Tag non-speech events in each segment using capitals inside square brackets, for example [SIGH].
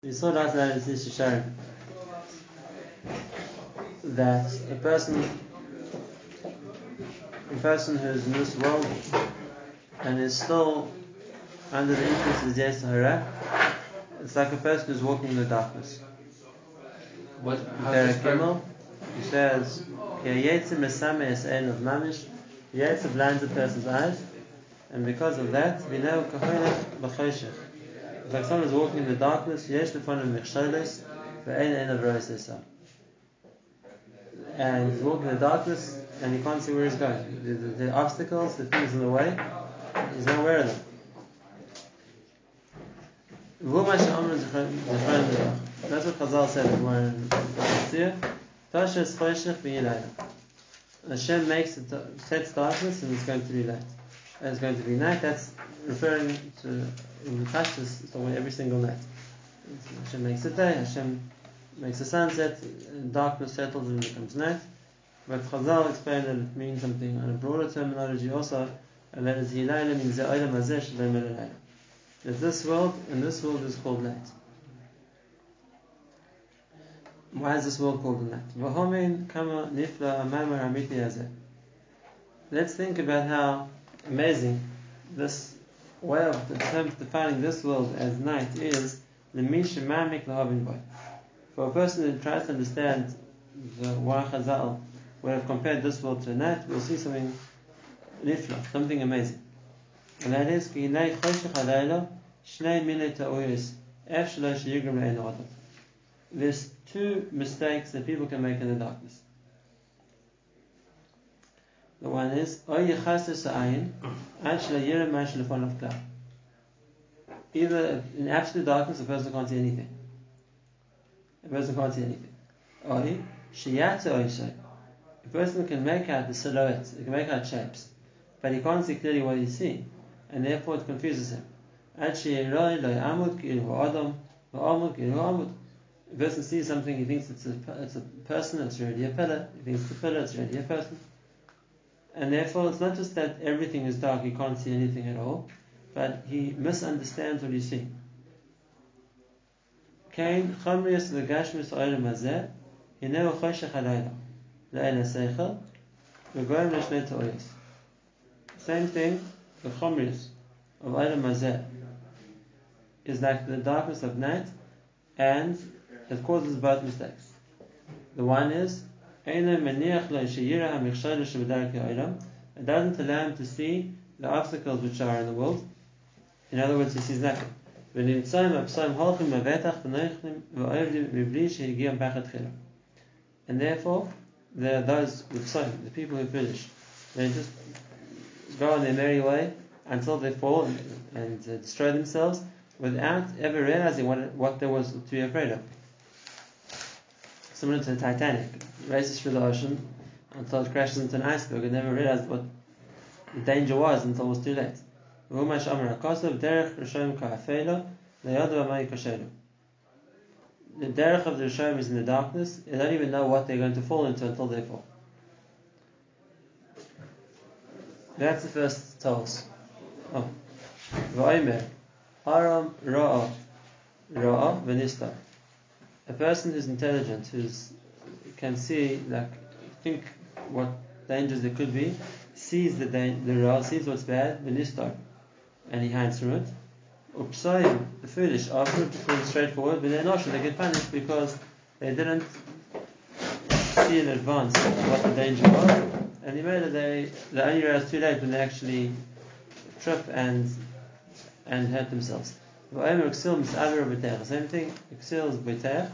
We saw last night in Sisha Sharon that a person, a person who is in this world and is still under the influence of Yetzer Hara, it's like a person who's walking in the darkness. What? How Derek does this work? Kimmel, he says, "Yetzer mesame es ein of mamish." Yetzer blinds a person's eyes, and because of that, we know kahoinach b'choshech. Like someone is walking in er. the darkness. Yesh lefanav michsholos, ve'ein ein of roisesam. And he's walking in the darkness, and he can't see where he's going. The, the, the obstacles, the things in the way, he's not aware of them. That's what Chazal said in one Tzir. Tashes choshech v'yilayla. Hashem makes it, sets darkness and it's going to be light. And it's going to be night. That's referring to in the Tashis, it's every single night. Hashem makes a day. Hashem makes a sunset. Darkness settles and becomes night. But Chazal explained that it means something on a broader terminology also. And that is the Olam Hazeh Shalom. That this world and this world is called night. Why is this world called night? Let's think about how amazing this way of the term defining this world as night is. The misha mamik lahavin boy. For a person who tries to understand the why Chazal would have compared this world to night, we'll see something nifla, something amazing. And that is, ki hinei choshech halayla, shnei minei ta'uyis, ef shelo sheyigrim. There's two mistakes that people can make in the darkness. The one is. Either in absolute darkness, a person can't see anything. A person can't see anything. A person can make out the silhouettes, he can make out shapes, but he can't see clearly what he's seeing, and therefore it confuses him. A person sees something, he thinks it's a, it's a person, it's really a pillar. He thinks it's a pillar, it's really a person. And therefore, it's not just that everything is dark, he can't see anything at all, but he misunderstands what he's seeing. Ta'oyos. Same thing, the chamrius of oilam hazeh is like the darkness of night, and it causes both mistakes. The one is, it doesn't allow him to see the obstacles which are in the world. In other words, he sees nothing. And therefore, there are those with psalm, the people who finish. They just go on their merry way until they fall and, and uh, destroy themselves without ever realizing what, what there was to be afraid of similar to the Titanic. It races through the ocean until it crashes into an iceberg and never realized what the danger was until it was too late. The derech of the Rishayim is in the darkness. They don't even know what they're going to fall into until they fall. That's the first tells. Oh. V'oimer. Aram ra'a. Ra'a v'nista a person who's intelligent, who's can see, like, think what dangers there could be, sees the the ra, sees what's bad, the nistar, and he hides from it. Upsayim, the foolish, are pretty straightforward, but they're not sure they get punished because they didn't see in advance what the danger was, and he made it they they only realize too late when they actually trip and and hurt themselves. Same thing, Exil is Beter,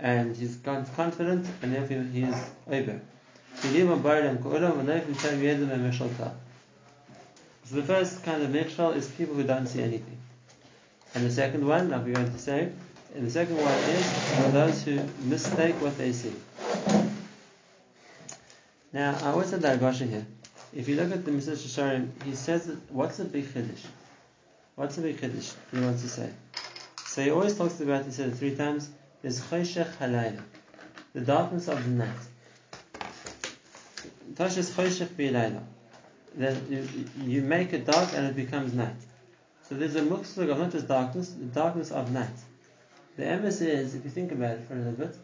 and he's confident, and therefore he is Ober. So the first kind of mechshal is people who don't see anything. And the second one, like we're going to say, and the second one is those who mistake what they see. Now, I always said that Agasha here. If you look at the Mr. Sharim, he says what's the big chiddush? What's the big chiddush he wants to say? So he always talks about, he said it three times, there's choshech halayla, the darkness of the night. Tashes choshech bilayla. That you, make it dark and it becomes night. So there's a muksug of not just darkness, the darkness of night. The emes is, if you think about it for a little bit,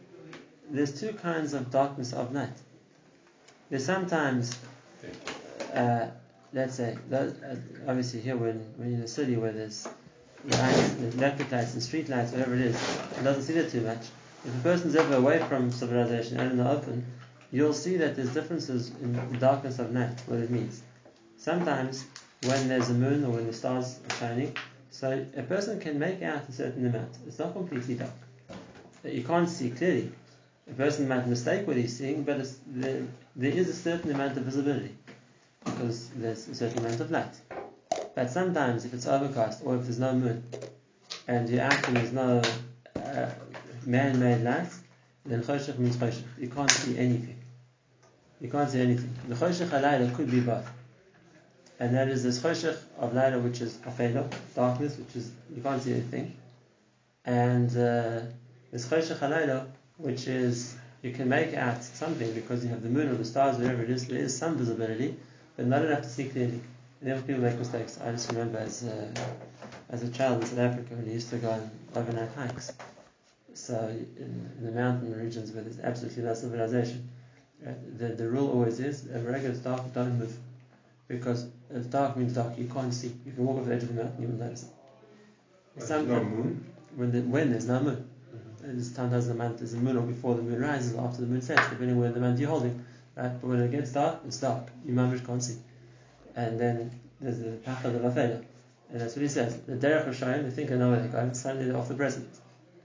there's two kinds of darkness of night. There's sometimes, uh, let's say, uh, obviously here when, when you're in a city where there's lights, there's electric lights and street lights, whatever it is, it doesn't see that too much. If a person's ever away from civilization and in the open, you'll see that there's differences in the darkness of night, what it means. Sometimes when there's a moon or when the stars are shining, so a person can make out a certain amount. It's not completely dark. You can't see clearly. A person might mistake what he's seeing, but there, there is a certain amount of visibility because there's a certain amount of light. But sometimes, if it's overcast or if there's no moon and you're out and there's no uh, man-made light, then choshech means choshech. You can't see anything. You can't see anything. The choshech halayla could be both. And that is this choshech of layla, which is afela, darkness, which is, you can't see anything. And uh, this choshech halayla, which is, you can make out something because you have the moon or the stars, whatever it is, there is some visibility, but not enough to see clearly. Therefore people make mistakes. I just remember as a, as a child in South Africa when we used to go on overnight hikes. So in, in the mountain regions where there's absolutely no civilization, right, the, the rule always is, wherever it's dark, don't move. Because if dark means dark, you can't see. You can walk off the edge of the mountain, you won't notice it. There's no moon. When, the, when there's no moon. And sometimes the month is a moon or before the moon rises or after the moon sets, depending where the month you're holding. Right? But when it gets dark, it's dark. You mamish can't see. And then there's the pachad of the afela. And that's what he says. The derech Rishayim, they think they know suddenly they're off the present.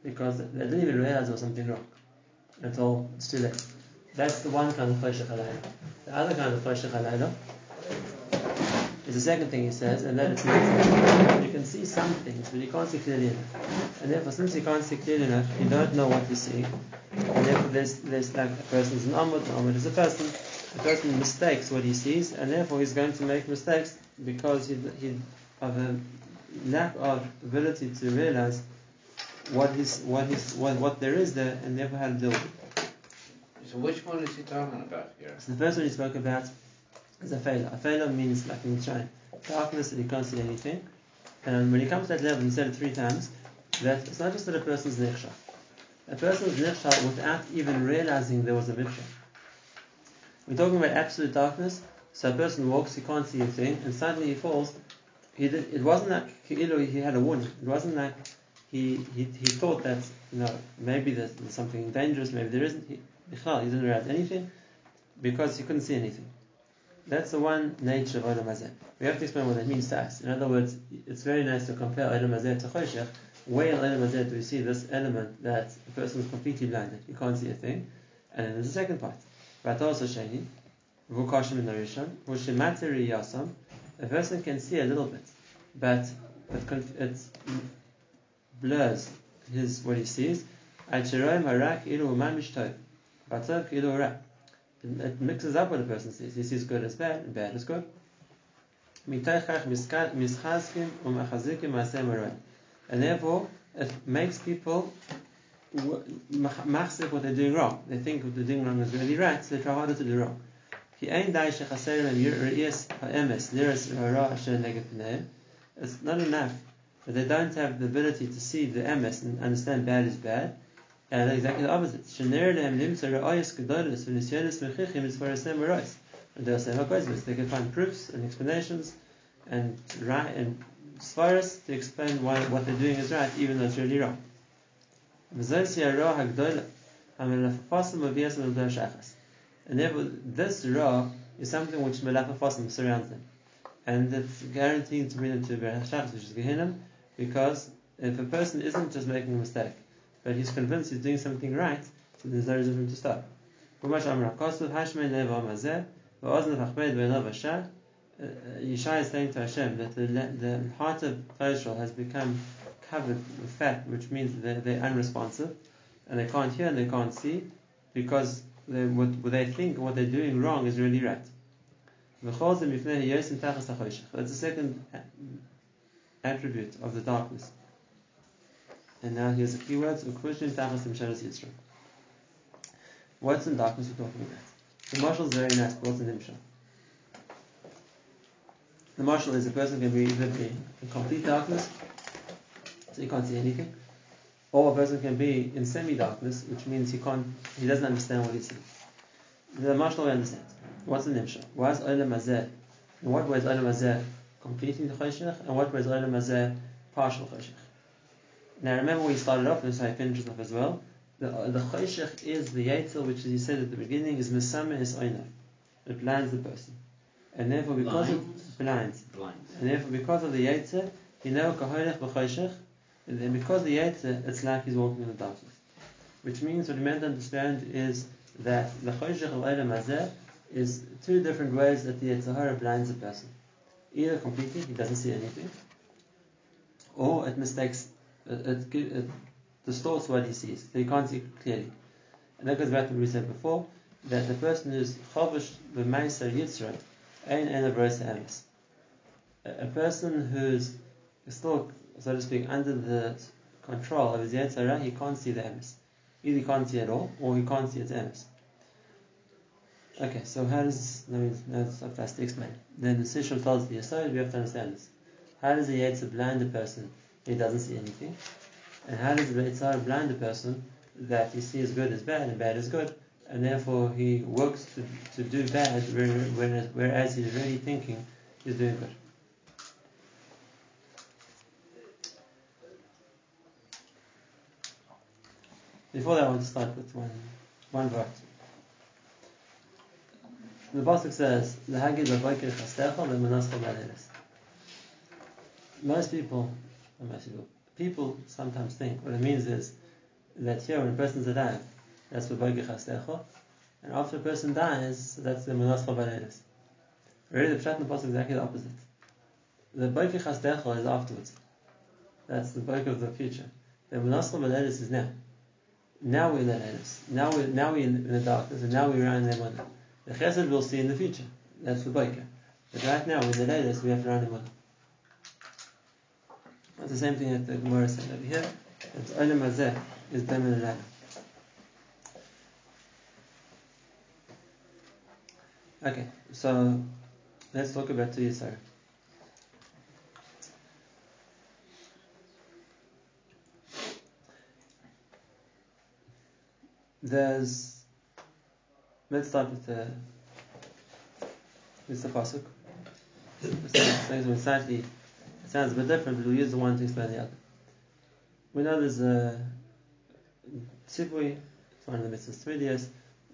Because they didn't even realize there was something wrong. Until it's too late. That's the one kind of choshech halayla. The other kind of choshech halayla is the second thing he says, and that it's You can see some things, but you can't see clearly enough. And therefore, since you can't see clearly enough, you don't know what you see. And therefore, there's, there's like a an amud, an amud is a person. A person mistakes what he sees, and therefore he's going to make mistakes because he, he of a lack of ability to realize what is what is what, what there is there, and therefore how to deal with it. So which one is he talking about here? So the first one he spoke about is a failure. A failure means like in Mitzrayim, darkness and you can't see anything. And when you comes to that level, he said it three times, that it's not just that a person's nechsha. A person's nechsha without even realizing there was a mitzvah. We're talking about absolute darkness. So a person walks, he can't see a thing, and suddenly he falls. He did, it wasn't like he had a warning. It wasn't like he, he, he thought that you know maybe there's, something dangerous, maybe there isn't. He, he didn't realize anything because he couldn't see anything. That's the one nature of Olam Hazeh. We have to explain what that means to us. In other words, it's very nice to compare Olam Hazeh to Choshech. Where in Olam Hazeh do we see this element that a person is completely blinded, you can't see a thing? And then there's the second part. A person can see a little bit, but it, it blurs his what he sees. It mixes up what a person sees. He sees good as bad, and bad as good. Um and therefore, it makes people machzik what they're doing wrong. They think what they're doing wrong is really right, so they try harder to do wrong. Er it's not enough that they don't have the ability to see the emes and understand bad is bad. And exactly the opposite. And they'll say They can find proofs and explanations and right and svaras to explain why what they're doing is right, even though it's really wrong. And therefore, this ra is something which melapafasim surrounds them. And it's guaranteed to bring them to Berachashachas, which is Gehinnom, because if a person isn't just making a mistake, but he's convinced he's doing something right, so there's no reason for him to stop. Uh, Yeshai is saying to Hashem that the, the heart of Israel has become covered with fat, which means they're, they're unresponsive and they can't hear and they can't see because they, what, what they think what they're doing wrong is really right. That's the second attribute of the darkness. And now here's a few words. What's in darkness we're talking about? The marshal is very nice, what's in Nimshal? The marshal is a person can be either in complete darkness, so you can't see anything, Or a person can be in semi-darkness, which means he can't, he doesn't understand what he's seeing. The marshal we understand. What's the nimsha? Why is olam hazeh? In what way is olam hazeh completing the choshech, and what way is olam hazeh partial choshech? Now remember we started off, and so I finished off as well. The, the choshech is the yetzel, which as you said at the beginning, is mesame is oina. It blinds the person. And therefore because Blinds? of blinds. Blind. And therefore because of the yetzer, you know kaholech v'choshech, and because the yetzer, it's like he's walking in the darkness. Which means what you meant to understand is that the choshech of hazeh is two different ways that the Yetzirah blinds a person. Either completely, he doesn't see anything, or it mistakes, it, it, it distorts what he sees, so he can't see clearly. And that goes back to what we said before, that the person who's chavish the Meiser Yitzra, ain't an Avrosa Emes. A a person who's still, so to speak, under the control of his Yetzirah, he can't see the Emes. Either he can't see at all, or he can't see its Emes. Okay, so how does, let me, I have to explain. Then the Sishal tells the Yesod, we have to understand this. How does the Yetzir blind a person he doesn't see anything? And how does the Yetzir blind a person that he sees good as bad and bad as good? And therefore he works to, to do bad where- whereas, whereas he's really thinking he's doing good. Before that, I want to start with one, one verse. The Pasuk says, "L'hagid l'voker chastecha le'manascha b'aleres." Most people, most people, people sometimes think what it means is that here when a person's alive, that's l'voker chastecha, and after a person dies, that's the manascha b'aleres. Really, the pshat in the Pasuk is exactly the opposite. The boker chastecha is afterwards. That's the boker of the future. The manascha b'aleres is now. Now we're in the latest. Now we're now we're in, the darkness, and now we're around the emunah. The chesed we'll see in the future. That's the boiker. But right now, in the latest, we have to run. It's the same thing that the Gemara said over here. It's olam hazeh is bemin alayla. Okay, so let's talk about two Yisrael. There's let's start with the with the pasuk. Slightly it sounds a bit different, but we'll use the one to explain the other. We know there's a tzivui, it's one of the mitzvahs tmidias,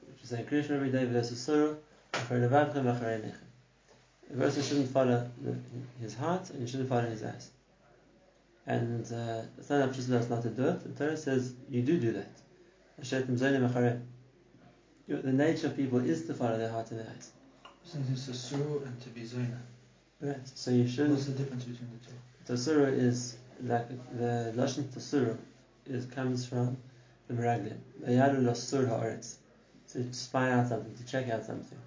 which is saying Krishna every day, versus surah, acharei levavchem, acharei nechem. A person shouldn't follow his heart and he shouldn't follow his eyes. And uh, it's not just that's not to do it. The Torah says you do do that. The nature of people is to follow their heart and their eyes. Sometimes to suru and to be. Right. So you shouldn't. What's the difference between the two? Tasura is like the lashon tasura is comes from the meraglim. Yalu lasur haaretz. To spy out something, to check out something.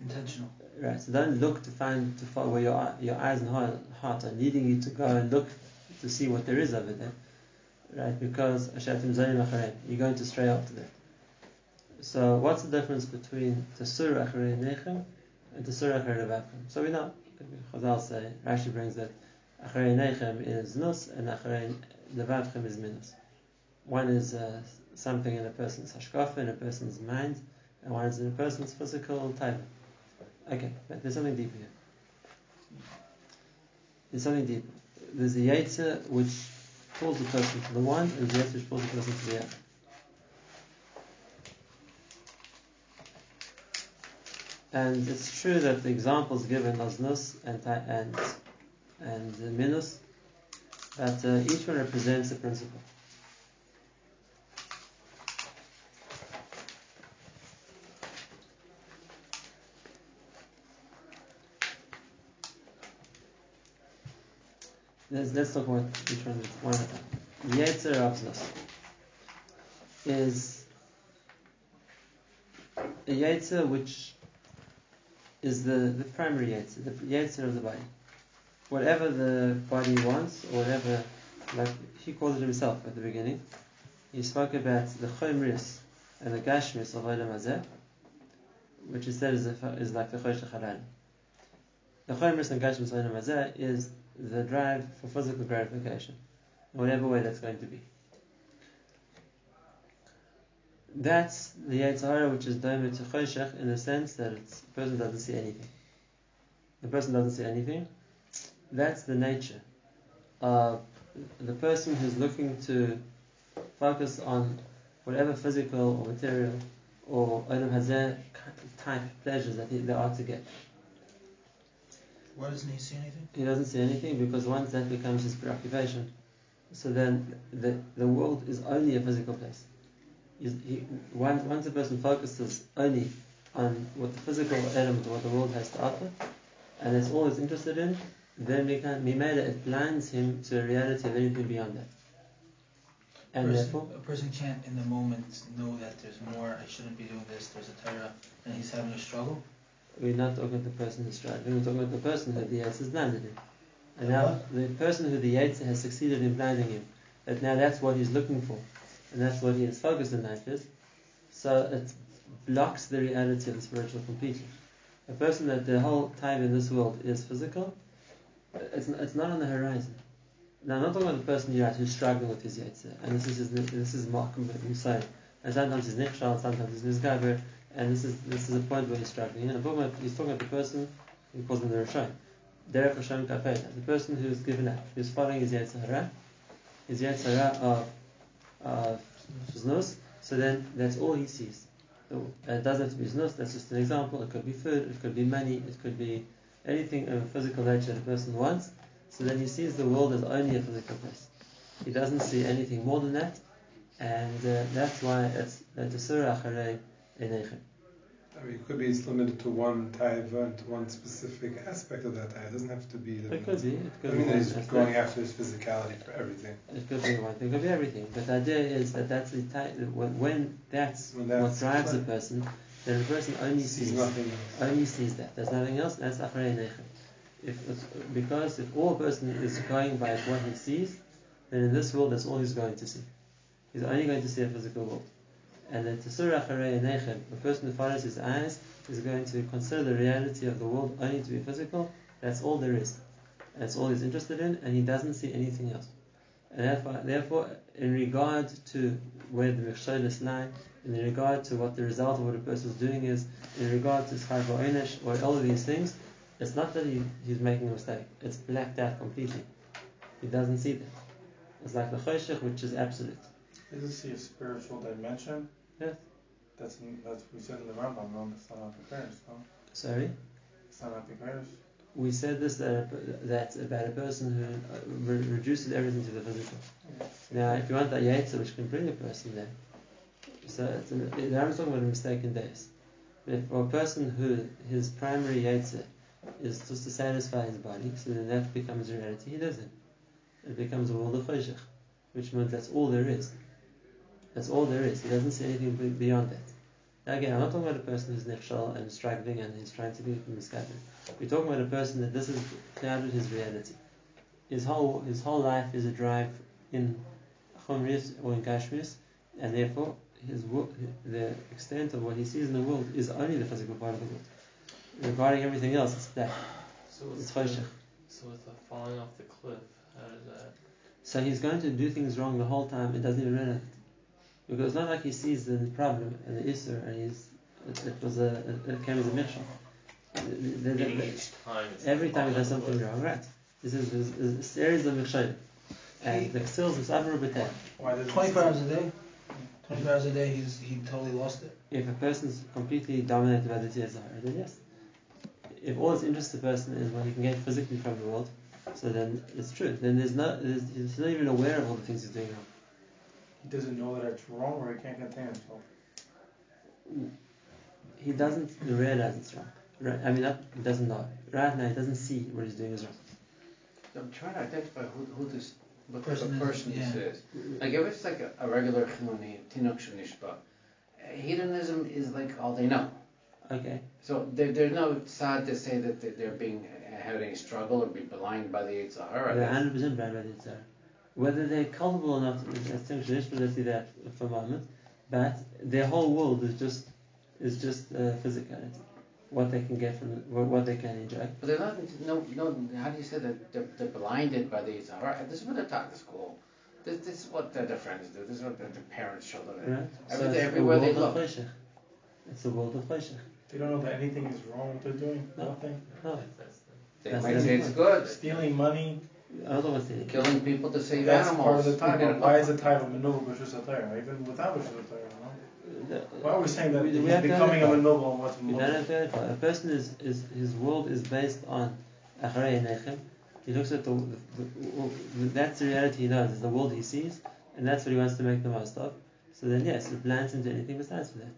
Intentional. Right. So don't look to find to follow where your your eyes and heart, heart are leading you to go and look to see what there is over there. Right. Because ashatim zayin acharei. You're going to stray after that. So what's the difference between tasura acharei nechem and tasura acharei levavchem? So we know. Chazal say Rashi brings that acharei nechem is nus and acharei levavchem is minus. One is uh, something in a person's hashkafa, in a person's mind, and one is in a person's physical type. Okay, but there's something deeper here. There's something deeper. There's a yetzer which pulls the person to the one, and the which pulls the person to the other. And it's true that the examples given as nus and and and minus, that uh, each one represents a principle. Let's, let's talk about each one one at a time. Yetzer of Nus is a Yetzer which is the, the primary Yetzer, the Yetzer of the body. Whatever the body wants, or whatever, like he called it himself at the beginning, he spoke about the Chomris and the Gashmis of Olam Hazeh, which he said is, a, is like the Chosh Halal. The Chomris and Gashmis of Olam Hazeh is the drive for physical gratification, whatever way that's going to be. that's the Yetzirah which is Domer to Choshech in the sense that it's, the person doesn't see anything. The person doesn't see anything. That's the nature of the person who's looking to focus on whatever physical or material or Adam Hazeh type pleasures that he, there are to get. Why doesn't he see anything? He doesn't see anything because once that becomes his preoccupation, so then the, the world is only a physical place. He, once, once a person focuses only on what the physical element of what the world has to offer, and that's all he's interested in, then Mimela, it blinds him to the reality of anything beyond that. And person, therefore, a person can't in the moment know that there's more. I shouldn't be doing this. There's a Torah, and he's having a struggle. We're not talking about the person who's struggling, we're talking about the person who the Yetzer has blinded him. And now, uh-huh. the person who the Yetzer has succeeded in blinding him, that now that's what he's looking for, and that's what he is focused in life is, so it blocks the reality of the spiritual completely. A person that the whole time in this world is physical, it's, it's not on the horizon. Now, I'm not talking about the person you who's struggling with his Yetzer, and this is his, this is Malcolm Musai, and sometimes he's Nichshal, sometimes he's Mizgaber, and this is this is a point where he's struggling. I'm talking about, he's talking about the person who calls him the Rishon. Derek Hashem Kapeta, the person who's given up, who's following his Yetzirah, his Yetzirah of, of Znus, so then that's all he sees. It doesn't have to be that's just an example. It could be food, it could be money, it could be anything of a physical nature the person wants. So then he sees the world as only a physical place. He doesn't see anything more than that, and uh, that's why it's the Surah Acharei Enechem. I mean, it could be it's limited to one type and to one specific aspect of that type. It doesn't have to be. It could be. It could I mean, be he's going after his physicality for everything. It could be one thing. It could be everything. But the idea is that that's the type. When, when that's, When that's what drives a person, then the person only sees sees nothing. only sees that. There's nothing else. That's acharei nechem. If it's, because if all a person is going by what he sees, then in this world that's all he's going to see. He's only going to see a physical world. And Acharei Nechem, the person who follows his eyes, is going to consider the reality of the world only to be physical. That's all there is. That's all he's interested in, and he doesn't see anything else. And therefore, therefore in regard to where the Mechsholis lie, in regard to what the result of what a person is doing is, in regard to Schar Einish, or all of these things, it's not that he, he's making a mistake. It's blacked out completely. He doesn't see that. It's like the Choshech, which is absolute. Isn't he a spiritual dimension? Yes. That's that's we said in the Rambam, no, it's not Apikaris, no? Sorry? It's not Apikaris. We said this that, that about a person who uh, re- reduces everything to the physical. Now, if you want that Yetzer, which can bring a person there, so it's a, now I'm talking about a mistaken days. But if for a person who his primary Yetzer is just to satisfy his body, so then that becomes reality he lives in. It becomes a world of Choshech, which means that's all there is. That's all there is. He doesn't see anything beyond that. Now again, I'm not talking about a person who's nefshal and struggling and he's trying to be misguided. We're talking about a person that this has clouded his reality. His whole his whole life is a drive in chumris or in kashmir, and therefore his the extent of what he sees in the world is only the physical part of the world. Regarding everything else, it's black. So It's choshech. so with the falling off the cliff, how does that? So he's going to do things wrong the whole time and doesn't even realize it. Because it's not like he sees the problem and the isser and he's it, it was a it came as a mission. Meaning each time. it's Every time he falling does something cliff. wrong, right? This is, this is a series of mishayim. And the ksills is aver b'teh. Why does 24 hours a day. 24 hours a day. He's he totally lost it. If a person's completely dominated by the tears then yes. If all his interest the person is what he can get physically from the world, so then it's true. Then there's no, there's, he's not even aware of all the things he's doing wrong. He doesn't know that it's wrong or he can't contain himself. Mm. He doesn't realize it's wrong. Right? I mean, not, he doesn't know. Right now, he doesn't see what he's doing is wrong. I'm trying to identify who, who this, what type Person of is- person this is. Like if it's like a, a regular chiloni, tinuk shenishba, hedonism is like all they know. Okay. So there, there's no sad to say that they- they're being having a struggle or be blind by the Yitzhar. They're 100% blind by the Yitzhar. Whether they're culpable or not, as Tim Shalish, let's see that for a moment. But their whole world is just is just uh, physicality. What they can get from what, what they can enjoy. But they're not, no, no, how do you say that they're, they're blinded by the Yitzhar? This is what they're taught at school. This, this is what the, the friends do. This is what the, the parents show them. Right? Every- so it's everywhere the they world look. of It's the world of Choshech. They don't know that anything is wrong with what they're doing. No. Nothing. No, That's, that's the, They That's might say it's good. Stealing money. I don't know Killing people to save That's animals. part of the know? Why is titled Menuva B'Shus HaTorah? Even without HaTorah, no? Why are we saying that We- he's becoming a identify. And what's You don't have Menuva? to identify. A person is, is his world is based on Acharei Nechem. He looks at the, the, the, that's the reality he knows, is the world he sees, and that's what he wants to make the most of. So then, yes, it blends into anything besides for that.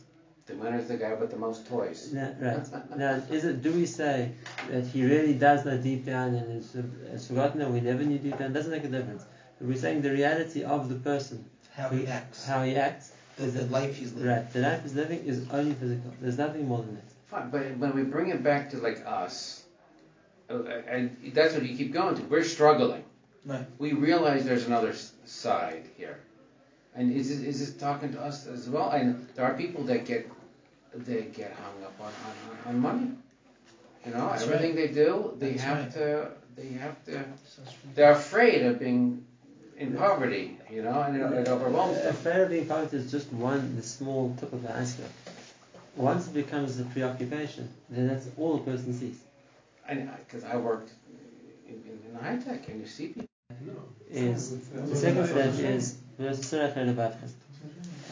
The winner's the guy with the most toys. Now, right [LAUGHS] now, is it? Do we say that he really does know deep down and has, has forgotten, and we never knew deep down? Doesn't make a difference. But we're saying the reality of the person, How he acts. how he acts, The, is the that life he's living. right. The life he's living is only physical. There's nothing more than that. Fine, but when we bring it back to like us, uh, and that's what you keep going to. We're struggling. Right. We realize there's another side here, and is it, is it talking to us as well? And there are people that get they get hung up on on, on money. You know, That's everything they do, they That's have right. to they have to. They're afraid of being in poverty. You know, and it, it overwhelms them. Afraid of being poverty is just one, the small tip of the iceberg. Once it becomes a preoccupation, then that's all a person sees. And because I worked in, in, in high tech, and you see people. No. Is the second step is versus Surah Achrei Levavchem.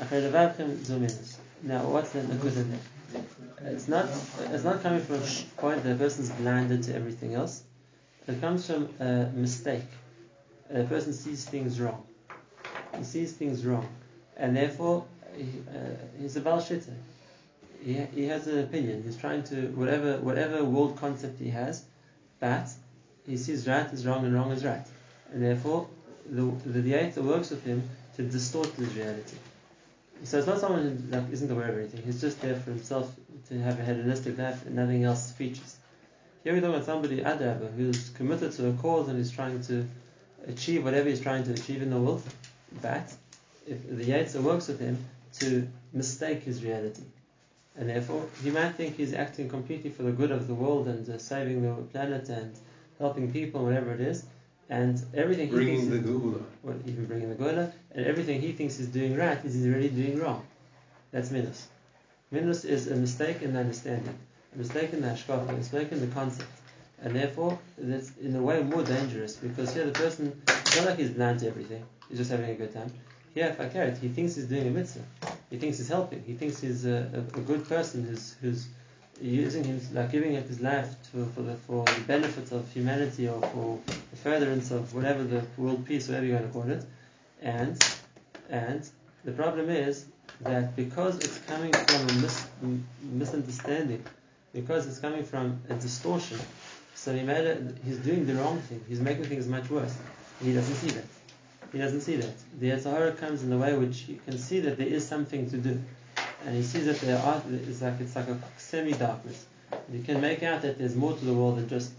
Achrei Levavchem Zuminus. Now, what's the Nakuda there? It's not, it's not coming from a point that a person's blinded to everything else. It comes from a mistake. A person sees things wrong. He sees things wrong. And therefore, he, uh, he's a Baal Shitta. He, he has an opinion. He's trying to, whatever, whatever world concept he has, but he sees right is wrong and wrong is right. And therefore, the, the Yetzer works with him to distort his reality. So it's not someone who like, isn't aware of anything. He's just there for himself to have a hedonistic life and nothing else features. Here we're talking about somebody, Adraba, who's committed to a cause and is trying to achieve whatever he's trying to achieve in the world. But if the Yetzer works with him to mistake his reality. And therefore, he might think he's acting completely for the good of the world and uh, saving the planet and helping people, whatever it is. And everything he Bringing the Geula. well, even bringing the gola, and everything he thinks he's doing right is he's really doing wrong. That's minus. Minus is a mistake in the understanding, a mistake in the hashkafa, a mistake in the concept, and therefore that's in a way more dangerous because here the person it's not like he's blind to everything; he's just having a good time. Here, it, he thinks he's doing a mitzvah, he thinks he's helping, he thinks he's a, a, a good person who's who's using his like giving up his life to, for the for the benefit of humanity or for the furtherance of whatever the world peace, whatever you're going to call it, and and the problem is that because it's coming from a mis- misunderstanding, because it's coming from a distortion, so he made it, he's doing the wrong thing. He's making things much worse. He doesn't see that. He doesn't see that. The Yetzirah comes in a way which you can see that there is something to do, and he sees that there are. It's like it's like a semi-darkness. You can make out that there's more to the world than just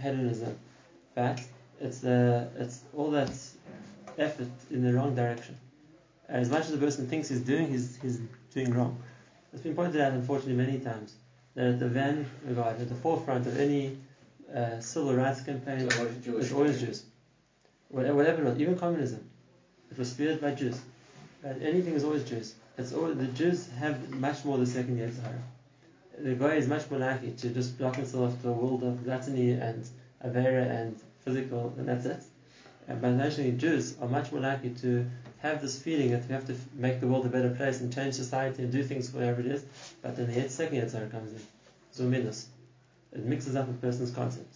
hedonism, but it's the it's all that effort in the wrong direction. As much as the person thinks he's doing, he's he's doing wrong. It's been pointed out, unfortunately, many times that at the vanguard, at the forefront of any uh, civil rights campaign, It's always Jewish. it's always Jews. Whatever, whatever it was, even communism, it was speared by Jews. But anything is always Jews. It's always, the Jews have much more the second Yetzirah. The guy is much more likely to just block himself to a world of gluttony and avera and physical, and that's it. And but naturally, Jews are much more likely to have this feeling that we have to f- make the world a better place and change society and do things for whatever it is. But then the second Yetzirah comes in, Zuminus. It mixes up a person's concept.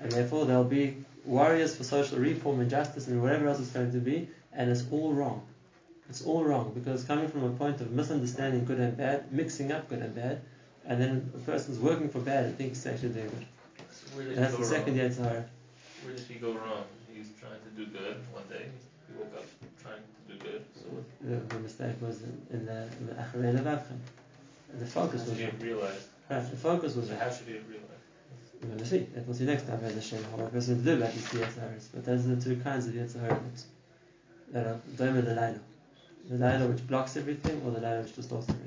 And therefore, there'll be warriors for social reform and justice and whatever else it's going to be, and it's all wrong. It's all wrong because it's coming from a point of misunderstanding good and bad, mixing up good and bad, and then a person's working for bad and thinks he's actually doing good. So where did And he that's the second? Yetzirah. Where did he go wrong? He's trying to do good one day. He woke up trying to do good. So The, the mistake was in, in the, in the. The focus was have realized? Right, the focus was So how should he have realized? We're going to see. That we'll see next time, Bez Hashem, how a person to do about these two But those are the two kinds of Yetzirah that, are Doma the Laila. The Laila which blocks everything, or the Laila which distorts everything.